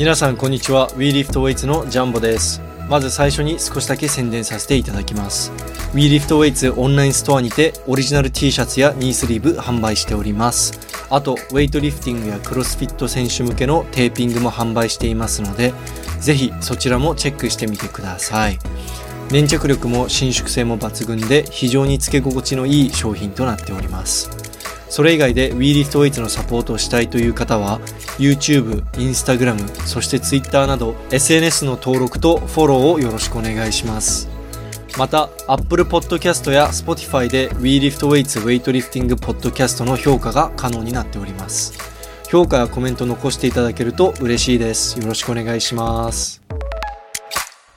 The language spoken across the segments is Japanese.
皆さんこんにちは。WeLiftWeights のジャンボです。まず最初に少しだけ宣伝させていただきます。WeLiftWeights オンラインストアにてオリジナル T シャツやニースリーブ販売しております。あとウェイトリフティングやクロスフィット選手向けのテーピングも販売していますのでぜひそちらもチェックしてみてください。粘着力も伸縮性も抜群で非常につけ心地のいい商品となっております。それ以外で WeLiftWeights のサポートをしたいという方は YouTube、Instagram、そして Twitter など SNS の登録とフォローをよろしくお願いします。また Apple Podcast や Spotify で WeLiftWeights ウェイトリフティングポッドキャストの評価が可能になっております。評価やコメント残していただけると嬉しいです。よろしくお願いします。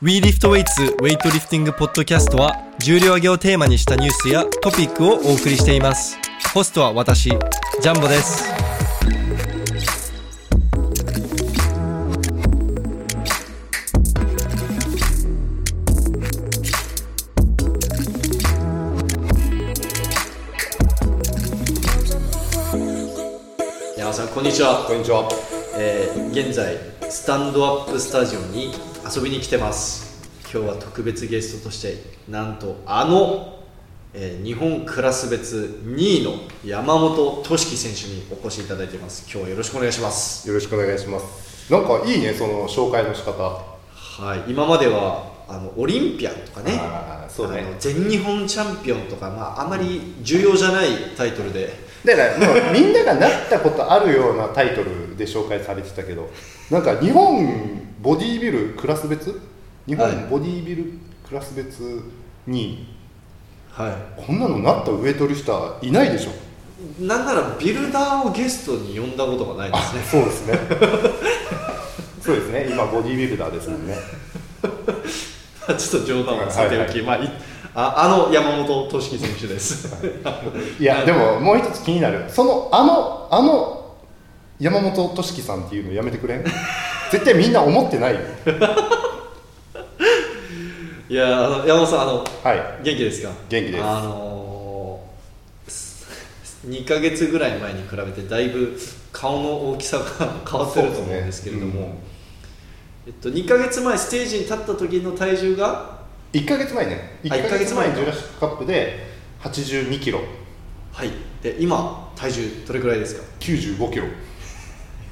WeLiftWeights ウェイトリフティングポッドキャストは重量挙げをテーマにしたニュースやトピックをお送りしています。ホストは私ジャンボです。山さんこんにちは、こんにちは。えー現在スタンドアップスタジオに遊びに来てます。今日は特別ゲストとしてなんとあの、えー日本クラス別2位の山本俊樹選手にお越しいただいています。今日はよろしくお願いします。よろしくお願いします。なんかいいね、その紹介の仕方。はい今まではあのオリンピアンとかねね。あの全日本チャンピオンとか、まあ、あまり重要じゃないタイトルで。だから、もうみんながなったことあるようなタイトルで紹介されてたけど、なんか日本ボディービルクラス別？日はい。本ボディービルクラス別に、はこんなのなったウェイトリフターいないでしょ。いなんならビルダーをゲストに呼んだことがないですねそうですね。そうですね。今ボディービルダーですもんね。ちょっと冗談はさておき、まあ、いああの山本俊樹選手です。いや、でももう一つ気になる。そのあのあの山本俊樹さんっていうのやめてくれん？絶対みんな思ってないよ。いやあの山本さんあのはい。元気ですか？元気です。あのー、2か月ぐらい前に比べてだいぶ顔の大きさが 変わってると思うんですけれども、そうですね。えっと、2か月前ステージに立った時の体重が？1か月前ね。あ1ヶ月前ジュラシックカップで82キロ。はい。で今体重どれくらいですか？95キロ。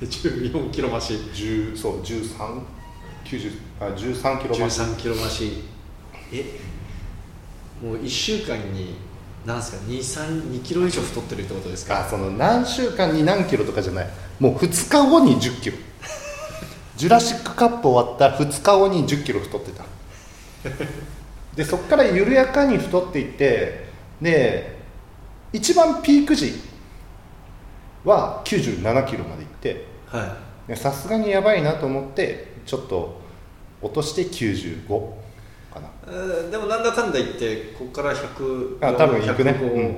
14キロ増し。10そう1390あ13キロ増し。13キロ増しえ？もう1週間に何ですか？232キロ以上太ってるってことですか？あその何週間に何キロとかじゃない。もう2日後に10キロ。ジュラシックカップ終わった2日後に10キロ太ってた。でそこから緩やかに太っていってで一番ピーク時は97キロまでいって。さすがにやばいなと思ってちょっと落として95かな。えーでもなんだかんだ言ってここから100あ多分行くね。105うん。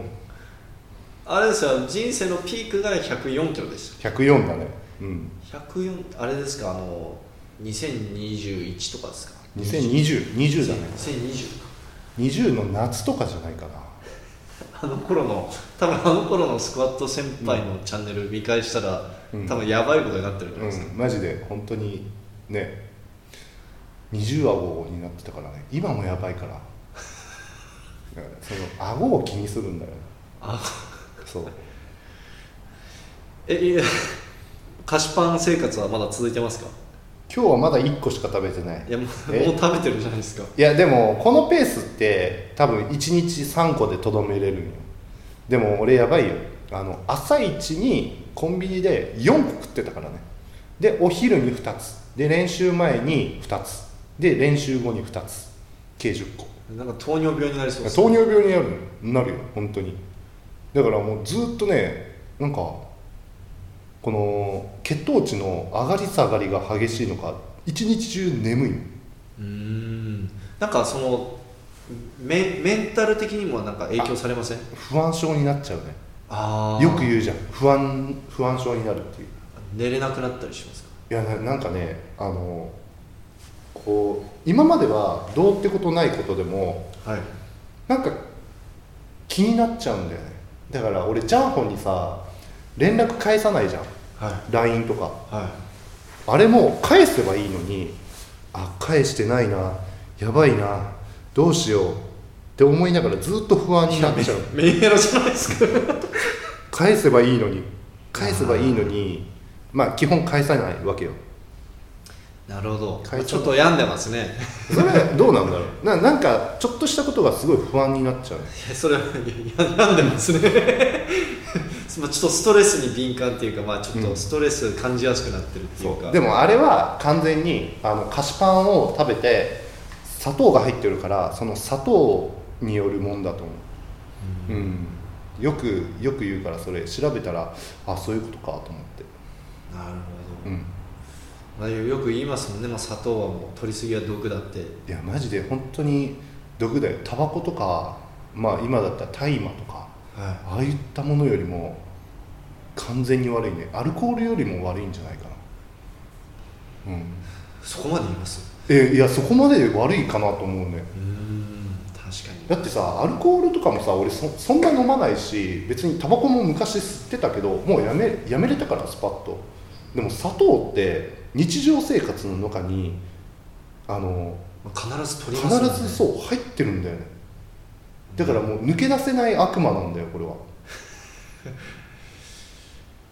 あれですよ人生のピークが104キロです104だね。うん。104あれですかあの2021とかですか。202020だね。2020 20の夏とかじゃないかな。あの頃の多分あの頃のスクワット先輩のチャンネル見返したら、うん。多分やばいことになってると思います、うん。マジで本当にね20顎になってたからね。今もやばいから。その顎を気にするんだよあ。そう。えいや菓子パン生活はまだ続いてますか？今日はまだ1個しか食べてない。いやもうえ？もう食べてるじゃないですか。いやでもこのペースって多分1日3個でとどめれるんよ。でも俺やばいよ。あの朝一にコンビニで4個食ってたからね。でお昼に2つ。で練習前に2つで練習後に2つ。計10個。なんか糖尿病になりそうです糖尿病になるなるよ。本当に。だからもうずっとねなんかこの血糖値の上がり下がりが激しいのか一日中眠いの。うーん。なんかそのメメンタル的にもなんか影響されません？不安症になっちゃうね。ああよく言うじゃん。不安不安症になるっていう。寝れなくなったりしますか？いやななんかねあのこう今まではどうってことないことでもはい。なんか気になっちゃうんだよね。だから俺ジャンホンにさ連絡返さないじゃん。は LINE とか。い。はあれも返せばいいのにあ返してないな。やばいな。どうしよう。って思いながらずっと不安になっちゃう。メンヘラじゃないですか。返せばいいのに。返せばいいのに。まあ基本返さないわけよなるほど。ちょっと病んでますね。それはどうなんだろう？ななんかちょっとしたことがすごい不安になっちゃう。それはや病んでますね。まあちょっとストレスに敏感っていうか、まあ、ちょっとストレス感じやすくなってるっていうか、でもあれは完全にあの菓子パンを食べて砂糖が入ってるからその砂糖によるもんだと思う、うん。よくよく言うからそれ調べたらあそういうことかと思って。なるほど、うんまあ、よく言いますもんね、まあ、砂糖はもう取りすぎは毒だって。いやマジで本当に毒だよ。タバコとかまあ今だったら大麻とかはああいったものよりも完全に悪いね。アルコールよりも悪いんじゃないかな。うん。いそこまで言います？えいやそこまで悪いかなと思うね。うーん確かに。だってさアルコールとかもさ俺そそんな飲まないし別にタバコも昔吸ってたけどもうやめやめれたからスパッと。でも砂糖って日常生活の中にあのまあ必ず取りね。ずそう入ってるんだよね。だからもう抜け出せない悪魔なんだよこれは、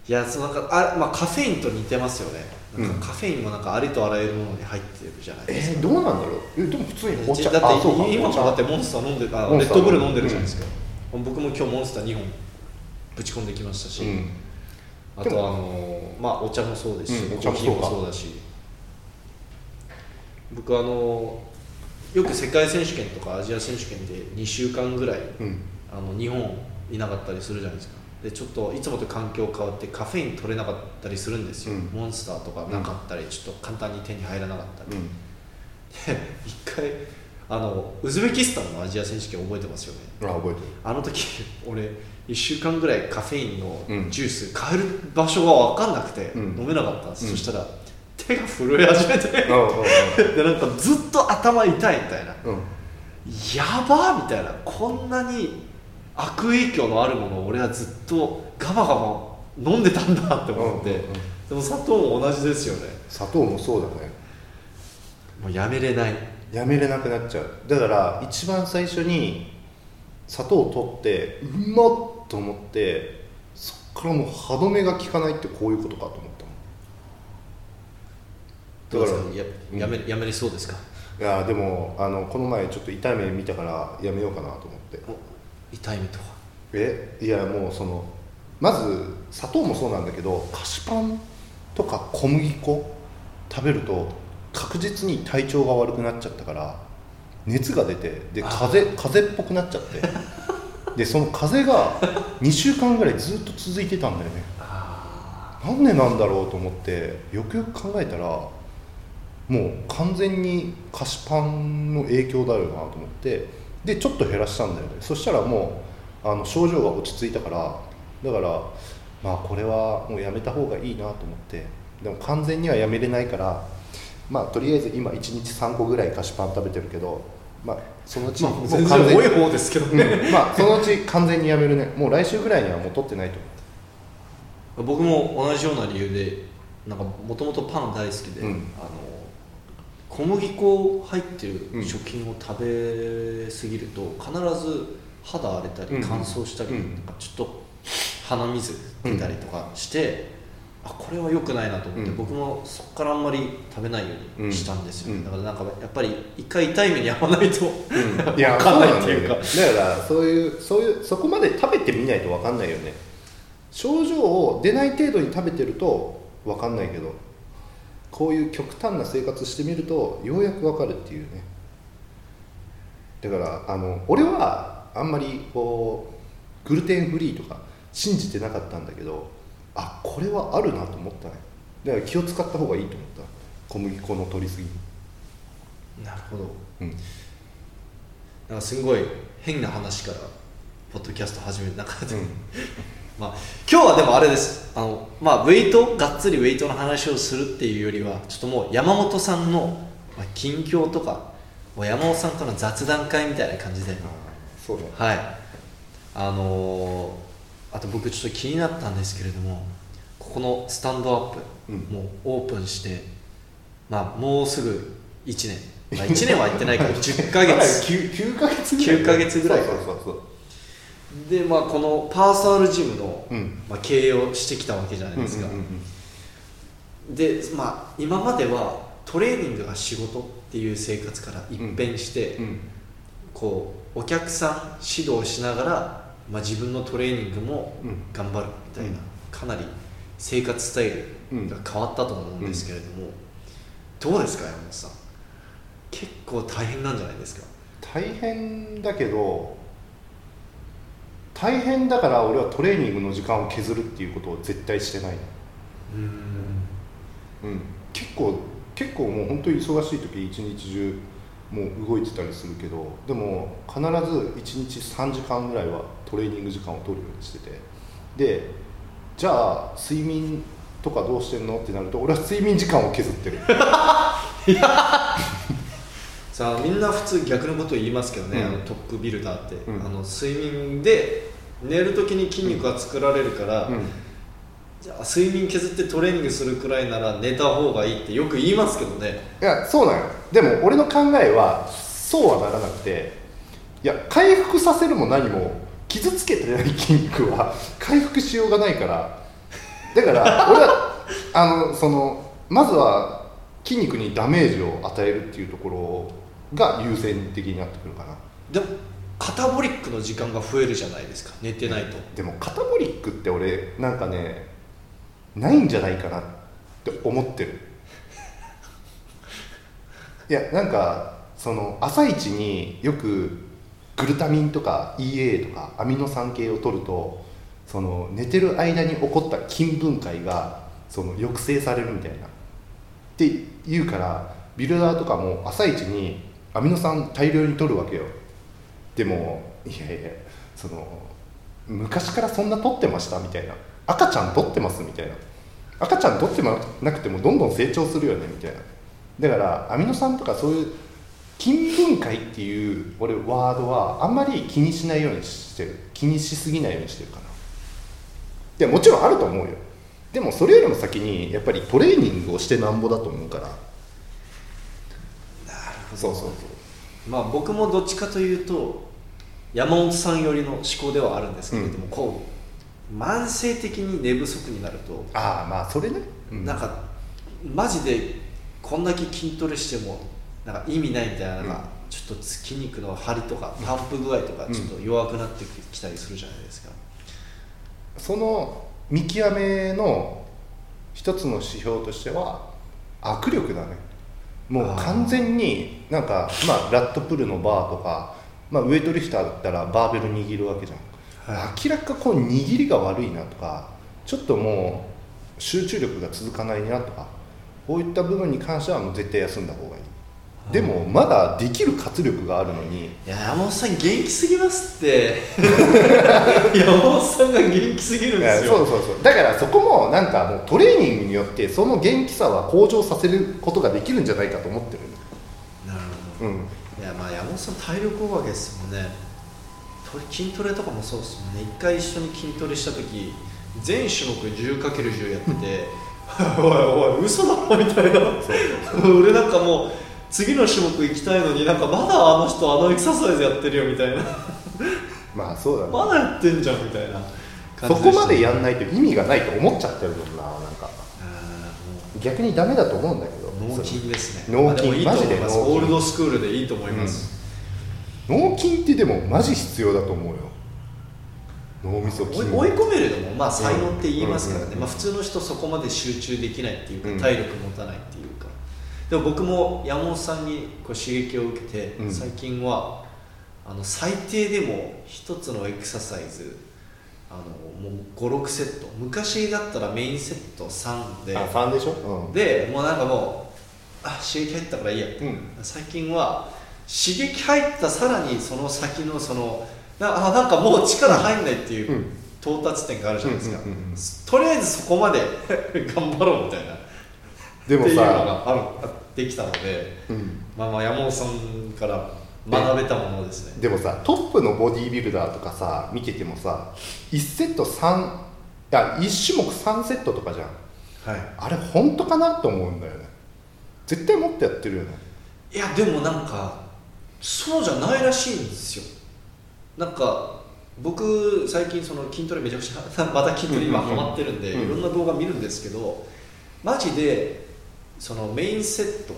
いやそのなんかあ、まあ、カフェインと似てますよね。なんうん。かカフェインもなんかありとあらゆるものに入ってるじゃないえですか、ー、どうなんだろう？えでも普通にお茶だって今もだってモンスター飲んであレッドブル飲んでるじゃないですか、僕も今日モンスター2本ぶち込んできましたし、うん。あとあのまあお茶もそうですし、うんコーヒーもそうだし。僕あのよく世界選手権とかアジア選手権で2週間ぐらいうん。あの日本いなかったりするじゃないですか。でちょっといつもと環境変わってカフェイン取れなかったりするんですよ、うん。モンスターとかなかったり、ちょっと簡単に手に入らなかったり、うん。で一回あのウズベキスタンのアジア選手権覚えてますよね？あ覚えてる。あの時俺1週間ぐらいカフェインのうんジュース買える場所が分かんなくてうん。飲めなかったんです、うん。そしたら手が震え始めて。うでなんかずっと頭痛いみたいな。やばーみたいな。こんなに悪影響のあるものを俺はずっとガバガバ飲んでたんだって思って、うんうんうん。でも砂糖も同じですよね。砂糖もそうだね。もうやめれない。やめれなくなっちゃう。だから一番最初に砂糖を取ってうまっと思ってそっからもう歯止めが効かないってこういうことかと思っただからややめやめれそうですか？いやでもあのこの前ちょっと痛い目見たからやめようかなと思って。お痛い目とは？え？いやもうそのまず砂糖もそうなんだけど菓子パンとか小麦粉食べると確実に体調が悪くなっちゃったから熱が出てであ風邪風邪っぽくなっちゃってでその風邪が2週間ぐらいずっと続いてたんだよね。なんでなんだろうと思ってよくよく考えたらもう完全に菓子パンの影響だよなと思ってでちょっと減らしたんだよね。そしたらもうあの症状が落ち着いたからだからまあこれはもうやめた方がいいなと思ってでも完全にはやめれないからまあとりあえず今1日3個ぐらい菓子パン食べてるけどまあそのうちまあもう全完全に然多い方ですけどね、うん。まあそのうち完全にやめるね。もう来週ぐらいにはもう取ってないと僕も同じような理由でなんかもともとパン大好きで、うん。あの小麦粉入ってうん。る食品を食べ過ぎると必ず肌荒れたりうん。乾燥したり、うん。なんかちょっと鼻水出たりとかして、あこれは良くないなと思って、うん。僕もそこからあんまり食べないようにしたんですよ、うん。だからなんかやっぱり一回痛い目に遭わないと、いや分かんないっていうか。だからそういうそういうそこまで食べてみないと分かんないよね。症状を出ない程度に食べてると分かんないけどこういう極端な生活してみるとようやく分かるっていうね。だからあの俺はあんまりこうグルテンフリーとか信じてなかったんだけどあこれはあるなと思ったね。だから気を使った方がいいと思った。小麦粉の取りすぎなるほど。うん。なんかすごい変な話からポッドキャスト始める中で、うん。まあ、今日はでもあれです。あの、まあ、ウェイトがっつりウェイトの話をするっていうよりはちょっともう山本さんのまあ近況とかもう山本さんとの雑談会みたいな感じで。そうね。はい。あのーあと僕ちょっと気になったんですけれどもここのスタンドアップ、うん。もうオープンしてまあもうすぐ1年、まあ、1年は行ってないから10ヶ月。9, 9ヶ月ぐらい。9ヶ月ぐらいそうそうそうでまあこのパーソナルジムの、うん。まあ、経営をしてきたわけじゃないですか、うんうんうんでまあ今まではトレーニングが仕事っていう生活から一変して、うん。こうお客さん指導しながら、まあ、自分のトレーニングもうん。頑張るみたいな、うん。かなり生活スタイルが変わったと思うんですけれども、どうですか山本さん。結構大変なんじゃないですか。大変だけど大変だから俺はトレーニングの時間を削るっていうことを絶対してない、うん。うん、結構結構もう本当に忙しい時一日中もう動いてたりするけどでも必ず1日3時間ぐらいはトレーニング時間を取るようにしてて。でじゃあ睡眠とかどうしてんの？ってなると俺は睡眠時間を削ってる。さあみんな普通逆のことを言いますけどね、うん。あのトップビルダーって、うん。あの睡眠で寝る時に筋肉が作られるから、うん。じゃあ睡眠削ってトレーニングするくらいなら寝た方がいいってよく言いますけどね。いやそうなんよ。でも俺の考えはそうはならなくていや回復させるも何も傷つけてない筋肉は。回復しようがないから。だから俺はあのそのまずは筋肉にダメージを与えるっていうところが優先的になってくるかな。でもカタボリックの時間が増えるじゃないですか。寝てないと。でもカタボリックって俺なんかねないんじゃないかなって思ってる。いやなんかその朝一によくグルタミンとか EA とかアミノ酸系を取るとその寝てる間に起こった筋分解がその抑制されるみたいな。って言うからビルダーとかも朝一にアミノ酸大量に取るわけよ。でもいやいやその昔からそんな取ってましたみたいな。赤ちゃん取ってますみたいな。赤ちゃん取ってなくてもどんどん成長するよねみたいな。だからアミノ酸とかそういう筋分解っていう俺ワードはあんまり気にしないようにしてる。気にしすぎないようにしてるかな。でもちろんあると思うよ。でもそれよりも先にやっぱりトレーニングをしてなんぼだと思うから。なるほそうそうそう。まあ僕もどっちかというと山本さん寄りの思考ではあるんですけれども、こう慢性的に寝不足になると、ああまあそれね、うん。なんかマジでこんだけ筋トレしてもなんか意味ないみたいなのが、うん。ちょっと筋肉の張りとかパンプ具合とかちょっと弱くなってきたりするじゃないですか、その見極めの一つの指標としては握力だね。もう完全になんかまあラットプルのバーとか、まあ、ウエイトリフターだったらバーベル握るわけじゃん、は明らかこう握りが悪いなとかちょっともう集中力が続かないなとかこういった部分に関してはもう絶対休んだ方がいいでもまだできる活力があるのに。いや山本さん元気すぎますって。山本さんが元気すぎるんいですよ。やそうそうそう。だからそこもなんかもうトレーニングによってその元気さは向上させることができるんじゃないかと思ってる。なるほど。うん。いやまあ山本さん体力お化けですもんね。と筋トレとかもそうですもんね。一回一緒に筋トレした時全種目 10×10 やってて おいおい嘘だろみたいな。俺なんかもう次の種目行きたいのになんかまだあの人あのエクササイズやってるよみたいな。まあそうだね、まだやってんじゃんみたいなそこまでやんないと意味がないと思っちゃってるもんななんか。あ逆にダメだと思うんだけど。脳筋ですね。脳筋まあいいマジでオールドスクールでいいと思います、脳筋ってでもマジ必要だと思うよ。脳みそ筋。追い込めるのもまあ才能って言いますからね、うんうん。まあ、普通の人そこまで集中できないっていうか、うん。体力持たないっていうかでも僕も山本さんにこう刺激を受けて、うん。最近はあの最低でも一つのエクササイズあのもう56セット。昔だったらメインセット3で。あ3でしょ？うん。でもうなんかもうあ刺激入ったからいいや、うん。最近は刺激入ったさらにその先のそのなあなんかもう力入んないっていう、うん。到達点があるじゃないですか、とりあえずそこまで 頑張ろうみたいなでもっていうのさ、があるできたので、うん、まあ、まあ山本さんから学べたものですね。でもさトップのボディービルダーとかさ見ててもさ1セット3や1種目3セットとかじゃん。はい。あれ本当かなと思うんだよね。絶対もっとやってるよね。いやでもなんかそうじゃないらしいんですよ。なんか僕最近その筋トレめちゃくちゃ また筋トレ今うんうんうんハマってるんで、うん。いろんな動画見るんですけどマジでそのメインセット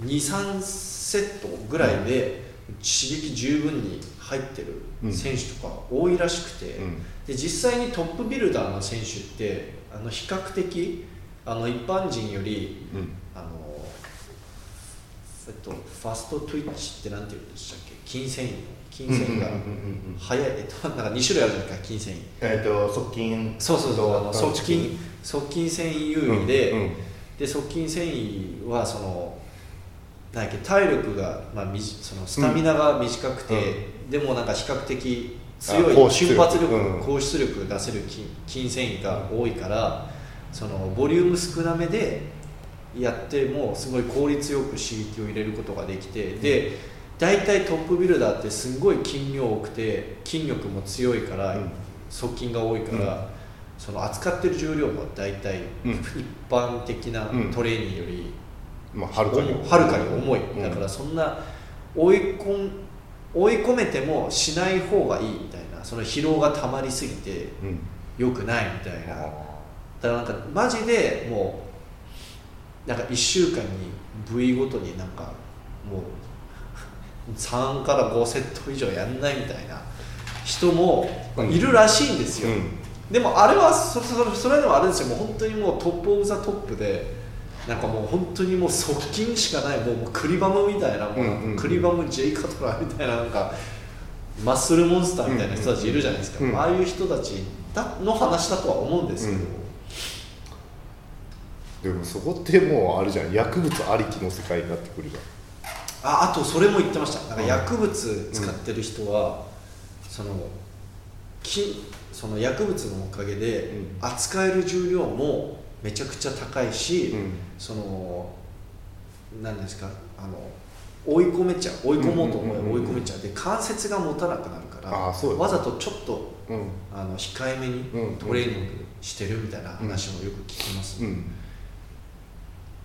23セットぐらいで刺激十分に入ってる選手とか多いらしくて、うん。で実際にトップビルダーの選手ってあの比較的あの一般人よりうん。あのえっと、ファストトゥイッチってなんて言うんでしたっけ？筋繊維筋繊維がうんうんうんうんうん早い、えっと、なんか2種類あるじゃないですか筋繊維。えっ、と側筋そうそうそう側筋側筋繊維優位で、うんうんで側筋繊維はそのなんだっけ体力が、まあ、そのスタミナが短くて、でもなんか比較的強い瞬発力、うん。高出力出せる筋筋繊維が多いからそのボリューム少なめでやってもすごい効率よく刺激を入れることができてで大体トップビルダーってすごい筋量多くて筋力も強いから、うん。側筋が多いから、その扱ってる重量も大体うん。一般的なトレーニングよりまあはるかにはるかに重い、うん。だからそんな追い込ん追い込めてもしない方がいいみたいなその疲労がたまりすぎてうん。良くないみたいな。だからなんかマジでもうなんか1週間に部位ごとになんかもう3から5セット以上やんないみたいな人もいるらしいんですよ、うんでもあれはそそそそれでもあれですよ。もう本当にもうトップオブザトップでなんかもう本当にもう速筋しかないもうクリバムみたいなもううん。うんうん。クリバム J カトラーみたいななんかマッスルモンスターみたいな人たちいるじゃないですか、うんうん。ああいう人たちだの話だとは思うんですけど、うん。でもそこってもうあれじゃん。薬物ありきの世界になってくるじああとそれも言ってました。なんかうん。薬物使ってる人は、そのきその薬物のおかげでうん。扱える重量もめちゃくちゃ高いし、うん。その何ですかあの追い込めちゃう追い込もうと思えば追い込めちゃう。で関節が持たなくなるからわざとちょっとうん。あの控えめにうん。トレーニングしてるみたいな話もよく聞きます、うん。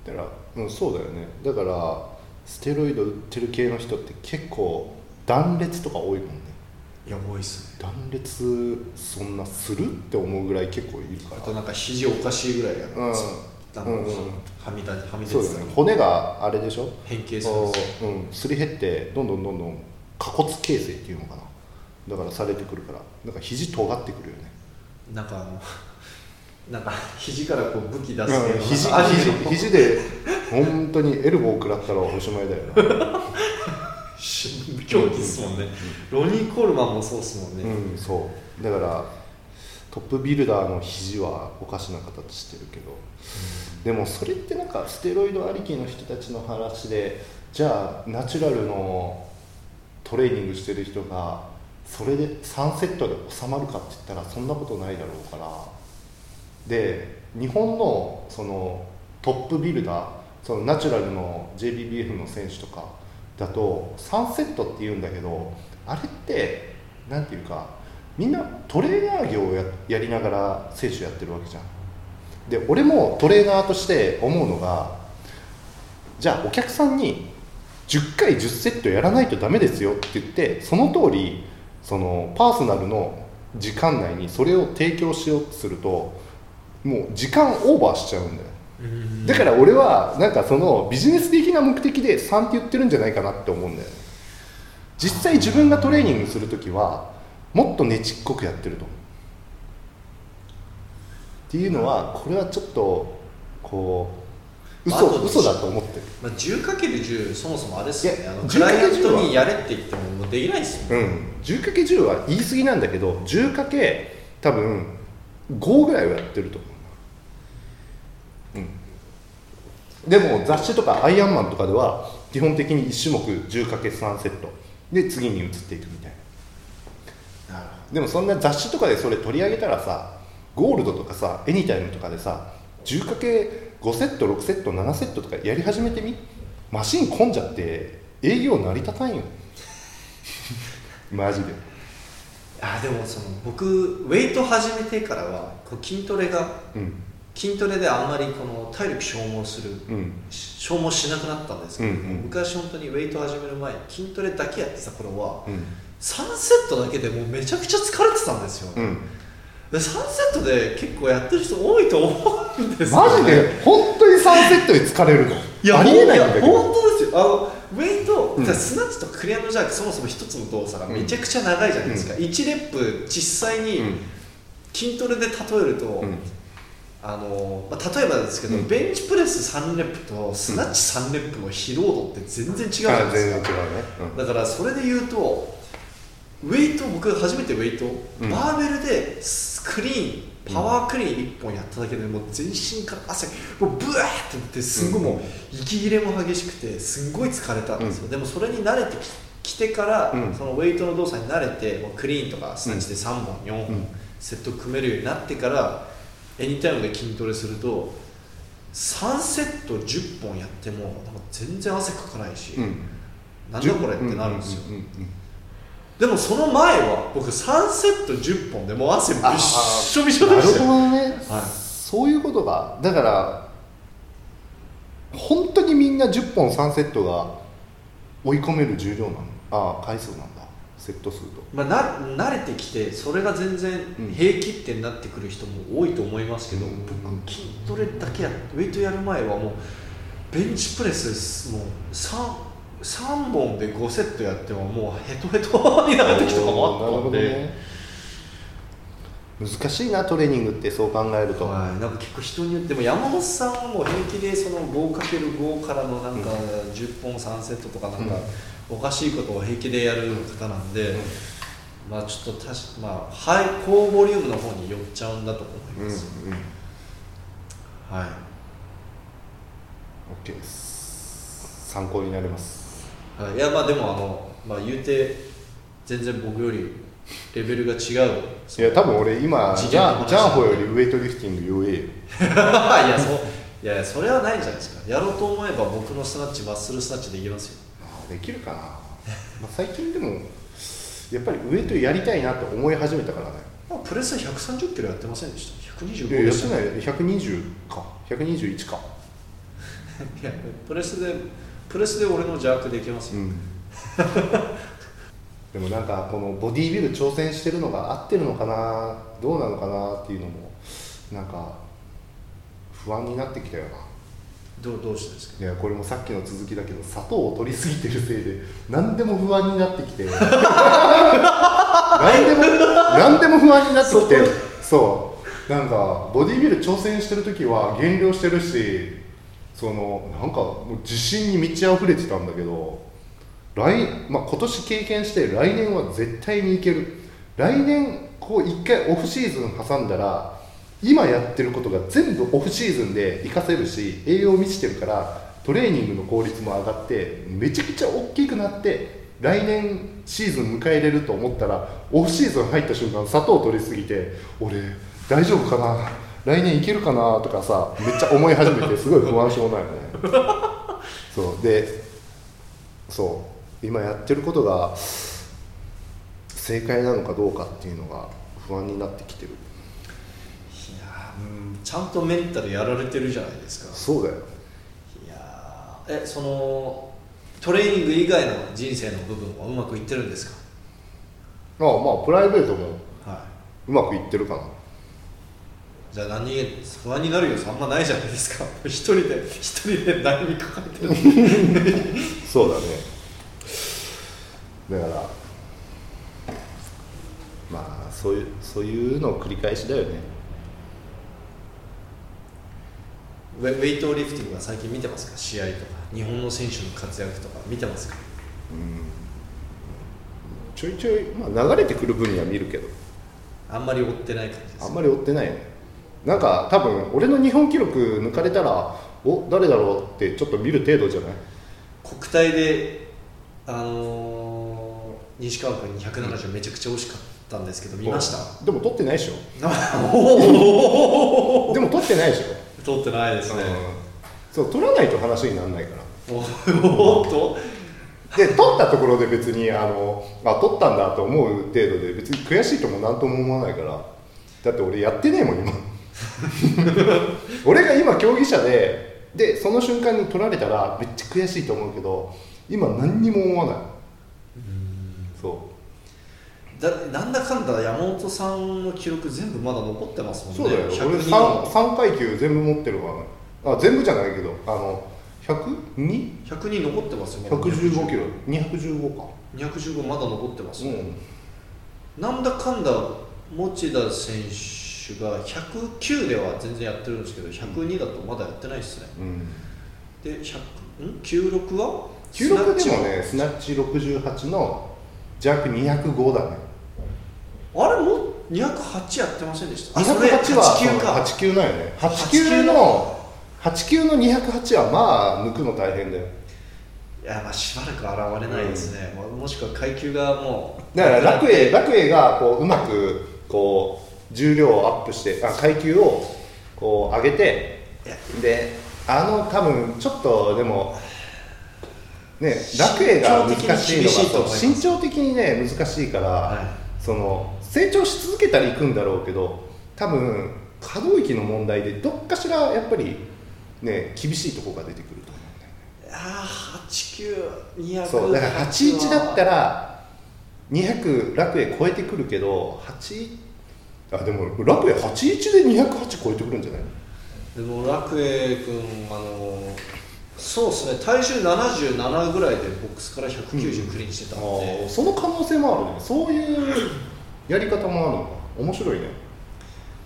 だから、うん、そうだよね。だからステロイド売ってる系の人って結構断裂とか多いもんねいや多いっす。ね断裂そんなするって思うぐらい結構いるから。あとなんか肘おかしいぐらいやるん。ですよ、あのうんうん。はみ出はみ出てたり。ね。骨があれでしょ？変形するうん、すり減ってどんどんどんどん下骨形成っていうのかな。だからされてくるから。なんか肘尖ってくるよね。なんかあの なんか肘からこう武器出すうん。肘あ肘肘で本当にエルボー食らったらおしまいだよな競技っすもんね。ロニー・コールマンもそうっすもんね、うんそう。だからトップビルダーの肘はおかしな形してるけど、でもそれってなんかステロイドありきの人たちの話でじゃあナチュラルのトレーニングしてる人がそれで3セットで収まるかって言ったらそんなことないだろうから。で日本のそのトップビルダーそのナチュラルの JBBF の選手とかだと3セットって言うんだけどあれってなんていうかみんなトレーナー業をややりながら選手やってるわけじゃん。で俺もトレーナーとして思うのがじゃあお客さんに10回10セットやらないとダメですよって言ってその通りそのパーソナルの時間内にそれを提供しようとするともう時間オーバーしちゃうんだよ。だから俺はなんかそのビジネス的な目的で3って言ってるんじゃないかなって思うんだよね。実際自分がトレーニングする時はもっとねちっこくやってると思う。っていうのはこれはちょっとこう嘘嘘だと思ってる。まあ、10×10 そもそもあれですよね。クライアン 10×10 はトにやれって言ってももうできないですよね、うん。10×10 は言い過ぎなんだけど 10× 多分5ぐらいはやってると思ううんでも雑誌とかアイアンマンとかでは基本的に1種目 10×3 セットで次に移っていくみたいな。でもそんな雑誌とかでそれ取り上げたらさゴールドとかさエニタイムとかでさ 10×5 セット6セット7セットとかやり始めてみ？マシン混んじゃって営業成り立たんよ。マジで。あでもその僕ウェイト始めてからはこう筋トレがうん筋トレであんまりこの体力消耗するうん。消耗しなくなったんですけど、うんうん。昔本当にウェイト始める前筋トレだけやってた頃はうん。3セットだけでもうめちゃくちゃ疲れてたんですよ、うん。で3セットで結構やってる人多いと思うんですよマジで？本当に3セットで疲れるの？いやありえないんだけやど本当ですよ。あのウェイト、うん。スナッチとクリアのジャークそもそも一つの動作がめちゃくちゃ長いじゃないですか、1レップ実際にうん。筋トレで例えると、うんあのまあ、例えばですけど、うん。ベンチプレス3レップとスナッチ3レップの疲労度って全然違うじゃないあですか。うね。だからそれで言うとウェイト僕初めてウェイト、うん。バーベルでクリーンパワークリーン1本やっただけでもう全身から汗もうブワーってなってすんごいもう息切れも激しくてすんごい疲れたんですよ、でもそれに慣れてききてから、うん。そのウェイトの動作に慣れてもうクリーンとかスナッチで3本、4本、うん。セット組めるようになってからエニタイムで筋トレすると3セット10本やってもなんか全然汗かかないし、うん。なんだこれってなるんですよ、でもその前は僕3セット10本でもう汗びっしょびしょでなるほしたよどね、はい。そういうことがだから本当にみんな10本3セットが追い込める重量なの？ああ回数なんだセット数と。まあ、な慣れてきてそれが全然うん。平気ってなってくる人も多いと思いますけど、うん。僕筋トレだけやウェイトやる前はもうベンチプレスもう 3, 3本で5セットやってももうヘトヘトになる時とかもあったんで、ね。難しいなトレーニングってそう考えると、はい、なんか結構人によっても山本さんはもう平気でその 5×5 からのなんか10本3セットとかなんかおかしいことを平気でやる方なんで、まあちょっと確かまあハイ高ボリュームの方に寄っちゃうんだと思いうんうん。ます、はい OK です。参考になります。はい、いやまあでもあの、まあ、言うて全然僕よりレベルが違う。いや多分俺今次ジャンジャンホよりウエイトリフティング弱えよ いやそういやそれはないんじゃないですか。やろうと思えば僕のスナッチマッスルスナッチできますよ。あできるかな、まあ、最近でもやっぱりウエイトやりたいなって思い始めたからね。まあ、プレス130キロやってませんでした？125いややってない。120か。121か。いやプレスでプレスで俺の邪悪できますよ、うん。でもなんかこのボディービル挑戦してるのが合ってるのかな？どうなのかな？っていうのもなんか不安になってきたよなどうどうしてですか？いやこれもさっきの続きだけど砂糖を取りすぎてるせいで何でも不安になってきて。何でも何でも不安になってきて。そう。なんかボディービル挑戦してる時は減量してるしそのなんかもう自信に満ち溢れてたんだけど来、まあ、今年経験して来年は絶対にいける。来年こう一回オフシーズン挟んだら今やってることが全部オフシーズンで活かせるし栄養満ちてるからトレーニングの効率も上がってめちゃくちゃ大きくなって来年シーズン迎えれると思ったらオフシーズン入った瞬間砂糖取りすぎて俺大丈夫かな？来年いけるかな？とかさめっちゃ思い始めてすごい不安症なんよね。そう。でそう。今やってることが正解なのかどうかっていうのが不安になってきてるちゃんとメンタルやられてるじゃないですか。そうだよ。いやーえそのトレーニング以外の人生の部分はうまくいってるんですか？ああまあプライベートもはうまくいってるかな。いじゃあ何不安になる要素あんまないじゃないですか。一人で一人で悩み抱えてる。そうだね。だからまあそういうそういうのを繰り返しだよねウェイトリフティングは最近見てますか？試合とか。日本の選手の活躍とか。見てますか？ちょいちょい、まあ、流れてくる分には見るけど。あんまり追ってない感じですあんまり追ってないね。なんか多分俺の日本記録抜かれたらお誰だろうってちょっと見る程度じゃない？国体であのー、西川君に170めちゃくちゃ惜しかったんですけど見ました？でも取ってないでしょ。でも取ってないでしょ、通ってないですね、うん。そう取らないと話にならないから。おおっと？で取ったところで別にあのあ取ったんだと思う程度で別に悔しいとも何とも思わないから。だって俺やってねえもん今。俺が今競技者ででその瞬間に取られたらめっちゃ悔しいと思うけど今何にも思わないだなんだかんだ山本さんの記録全部まだ残ってますもんね。そうだよ。俺102 3, の3階級全部持ってるからねあ全部じゃないけどあの 102? 102残ってますよまだ115キロ。215か。215まだ残ってます、うん。なんだかんだ持田選手が109では全然やってるんですけど102だとまだやってないですね。うん。で100ん？96は？96でもねスナッチ68の弱205だねあれも208やってませんでした？あそれ208は89か89なんよね。89 89の89の208はまあ抜くの大変だよ。いやまあしばらく現れないですね、ももしくは階級がもうだから楽栄楽栄がこううまくこう重量をアップしてあ階級をこう上げてであの多分ちょっとでもね楽栄が難しいのが身長的にね難しいから、はその成長し続けたら行くんだろうけど多分可動域の問題でどっかしらやっぱりね厳しいところが出てくると思うんだよね。ああ89200そうだから81だったら200楽栄超えてくるけど8あでも楽栄81で208超えてくるんじゃないでも楽栄君あのそうですね。体重77ぐらいでボックスから190クリーンしてたので、あーその可能性もあるね。そういうやり方もあるの？か面白いね。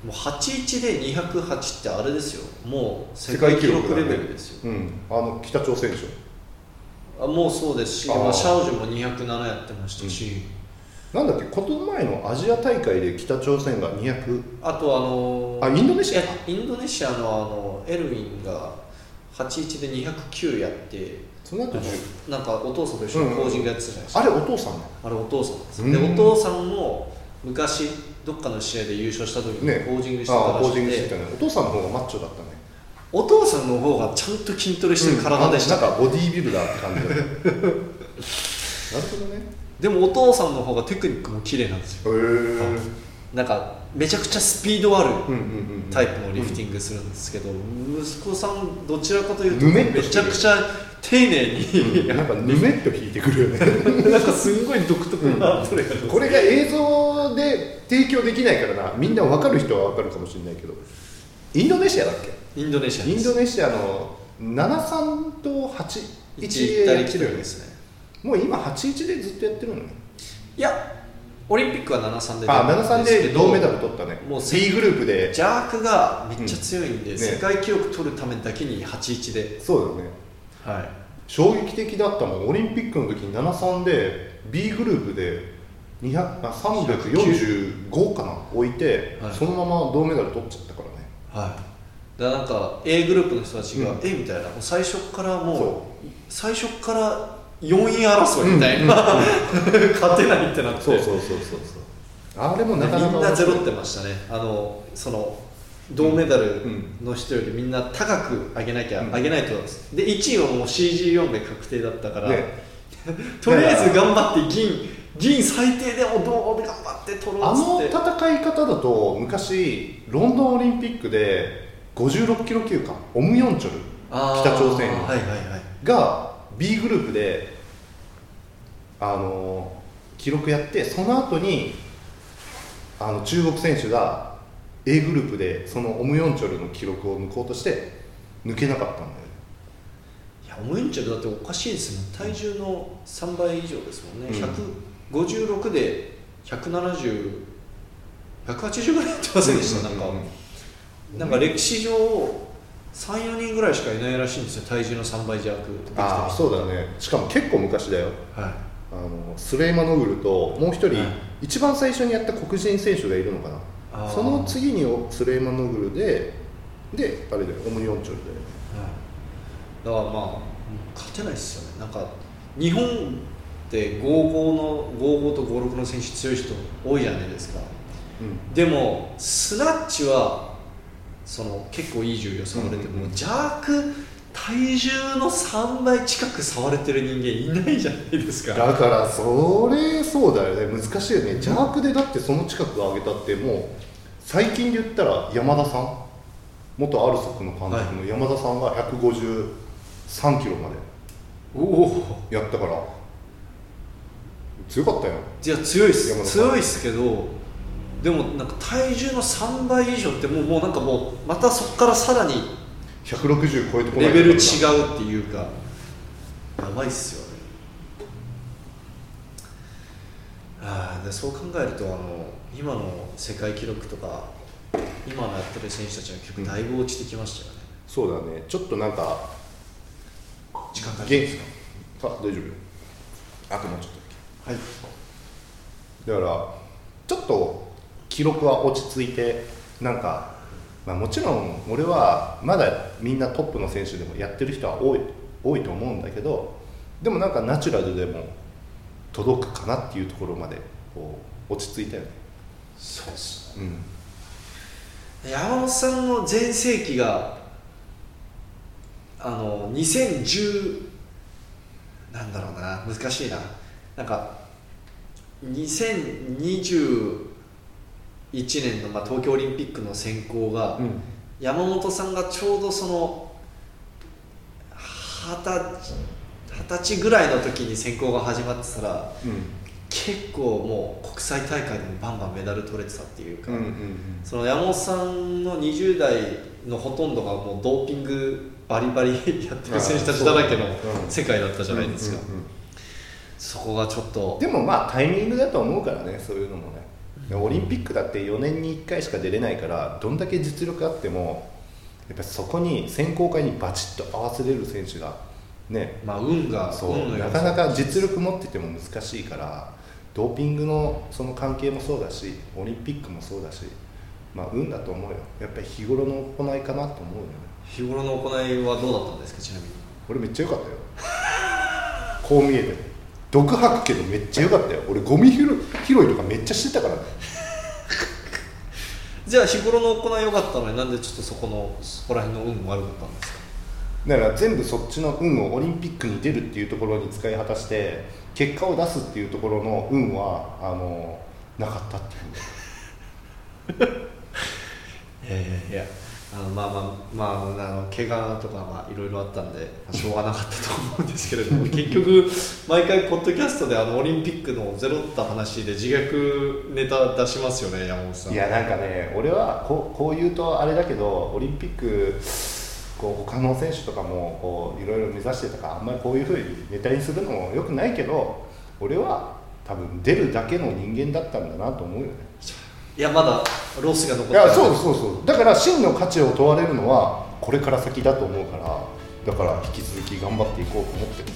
もう81で208ってあれですよ。もう世界記録レベルですよ、うん。あの北朝鮮でしょ？あもうそうですしシャオジュも207やってましたし、なんだっけ？この前のアジア大会で北朝鮮が200あとあのあインドネシアインドネシアのあのエルウィンが81で209やってその後あ10のなんかお父さんと一緒にポージングやってたじゃないですか、あれお父さんね。あれお父さんです、うん。でお父さんも昔どっかの試合で優勝した時にね。ポージングしてたらしくて、ジングしてたね。お父さんの方がマッチョだったね。お父さんの方がちゃんと筋トレしてる体でした、うんなんかボディービルダーって感じだった。なるほどね。でもお父さんの方がテクニックも綺麗なんですよ。へえなんかめちゃくちゃスピードあるうんうんうんタイプのリフティングするんですけど、息子さんどちらかというとぬめちゃくちゃ丁寧に、なん。かぬめっと引いてくるよね。なんかすんごい独特なトレーこれが映像で提供できないからな。みんな分かる人は分かるかもしれないけど。インドネシアだっけ？インドネシアインドネシアの73と81 1でやってるよね。りですね。もう今81でずっとやってるの？ねいやオリンピックは73であ73で銅メダルと取ったね。もう C グループで。ジャークがめっちゃ強いんで、うん。ね。世界記録取るためだけに81で、そうだよね。はい、衝撃的だったもん。オリンピックの時に73で B グループで200あ345かな？置いて、はい。そのまま銅メダル取っちゃったからね。はい、だからなんか A グループの人たちが、うん。えみたいな。もう最初からもうそ最初から4位争いみたいな、勝てないってなって。そうそうそうそうそう。あれもなかなかみんなゼロってましたね。あのその銅メダルの人よりみんな高く上げなきゃ、うん。上げないとで1位はもう CG4 で確定だったから、ね。とりあえず頑張って銀銀最低でも銅で頑張って取ろあうのっつって。戦い方だと昔ロンドンオリンピックで56キロ級かオムヨンチョル北朝鮮はいはいはい。が B グループであの記録やってその後にあの中国選手が A グループでそのオムヨンチョルの記録を抜こうとして抜けなかったんだよね。いやオムインチェルだっておかしいですもん。体重の3倍以上ですもんね、うん。156で170 180ぐらいやってませんでした、なんか、なんか歴史上34人ぐらいしかいないらしいんですよ。体重の3倍弱。ああそうだね。しかも結構昔だよ。はい。あのスレイマノグルともう一人、はい。一番最初にやった黒人選手がいるのかな。その次にスレイマノグルでであれだよオムヨンチョルだよはい。だからまあ勝てないですよね。なんか日本って55の55と56の選手強い人多いじゃないですか。うん。でもスナッチはその結構いい重量差が出てうんうんうん。もジャーク体重の3倍近く触れてる人間いないじゃないですか。だからそれそうだよね。難しいよね。邪悪でだってその近く上げたってもう最近で言ったら山田さん。元アルソックの監督の山田さんが153キロまでおお。やったから。強かったよ。いや強いっす。強いっすけどでもなんか体重の3倍以上ってもうもうなんかもうまたそこからさらに160超えてこレベル違ううっていうかやばいっすよね。ああでそう考えるとあの今の世界記録とか今のやってる選手たちの記録だいぶ落ちてきましたよね、そうだね。ちょっとなんか時間元気あ大丈夫。あともうちょっとだはい。けだからちょっと記録は落ち着いてなんか、まあ、もちろん俺はまだみんなトップの選手でもやってる人は多い多いと思うんだけどでもなんかナチュラルでも届くかなっていうところまでこう落ち着いたよね。そうっすうん。山本さんの全盛期があの2010なんだろうな難しいな。なんか2021年の、まあ、東京オリンピックの選考が、うん。山本さんがちょうどその二十歳二十歳ぐらいの時に選考が始まってたら結構もう国際大会でもバンバンメダル取れてたっていうか、うんうんうんその山本さんの20代のほとんどがもうドーピングバリバリやってる選手たちだらけのうん世界だったじゃないですか、うんうんうん。そこがちょっと。でもまあタイミングだと思うからねそういうのもねオリンピックだって4年に1回しか出れないからどんだけ実力あってもやっぱりそこに選考会にバチッと合わせれる選手がね。まあ運がそうなかなか実力持ってても難しいからドーピングのその関係もそうだしオリンピックもそうだしまあ運だと思うよ。やっぱり日頃の行いかなと思うよね。日頃の行いはどうだったんですかちなみに。俺めっちゃ良かったよ。こう見えて毒吐くけどめっちゃ良かったよ。俺ゴミ拾い拾いとかめっちゃしてたから。ね じゃあ日頃の行い良かったのになんでちょっとそこのそこら辺の運悪かったんですか？だから全部そっちの運をオリンピックに出るっていうところに使い果たして結果を出すっていうところの運はあのなかったっていう。いやいやいやあのまあまあまああの怪我とかまあいろいろあったんで、まあしょうがなかったと思うんですけれども 結局毎回ポッドキャストであのオリンピックのゼロった話で自虐ネタ出しますよね山本さん。いやなんかね俺はこうこう言うとあれだけどオリンピックこう他の選手とかもこういろいろ目指してたからあんまりこういうふうにネタにするのもよくないけど俺は多分出るだけの人間だったんだなと思うよねいやまだロスが残っていやそうそうそう。だから真の価値を問われるのはこれから先だと思うからだから引き続き頑張っていこうと思ってる。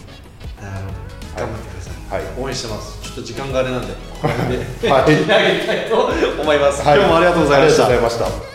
なるほど頑張ってください、はい。応援してます。ちょっと時間があれなんでこれではい切り上げたいと思います、はい。今日もありがとうございました。ありがとうございました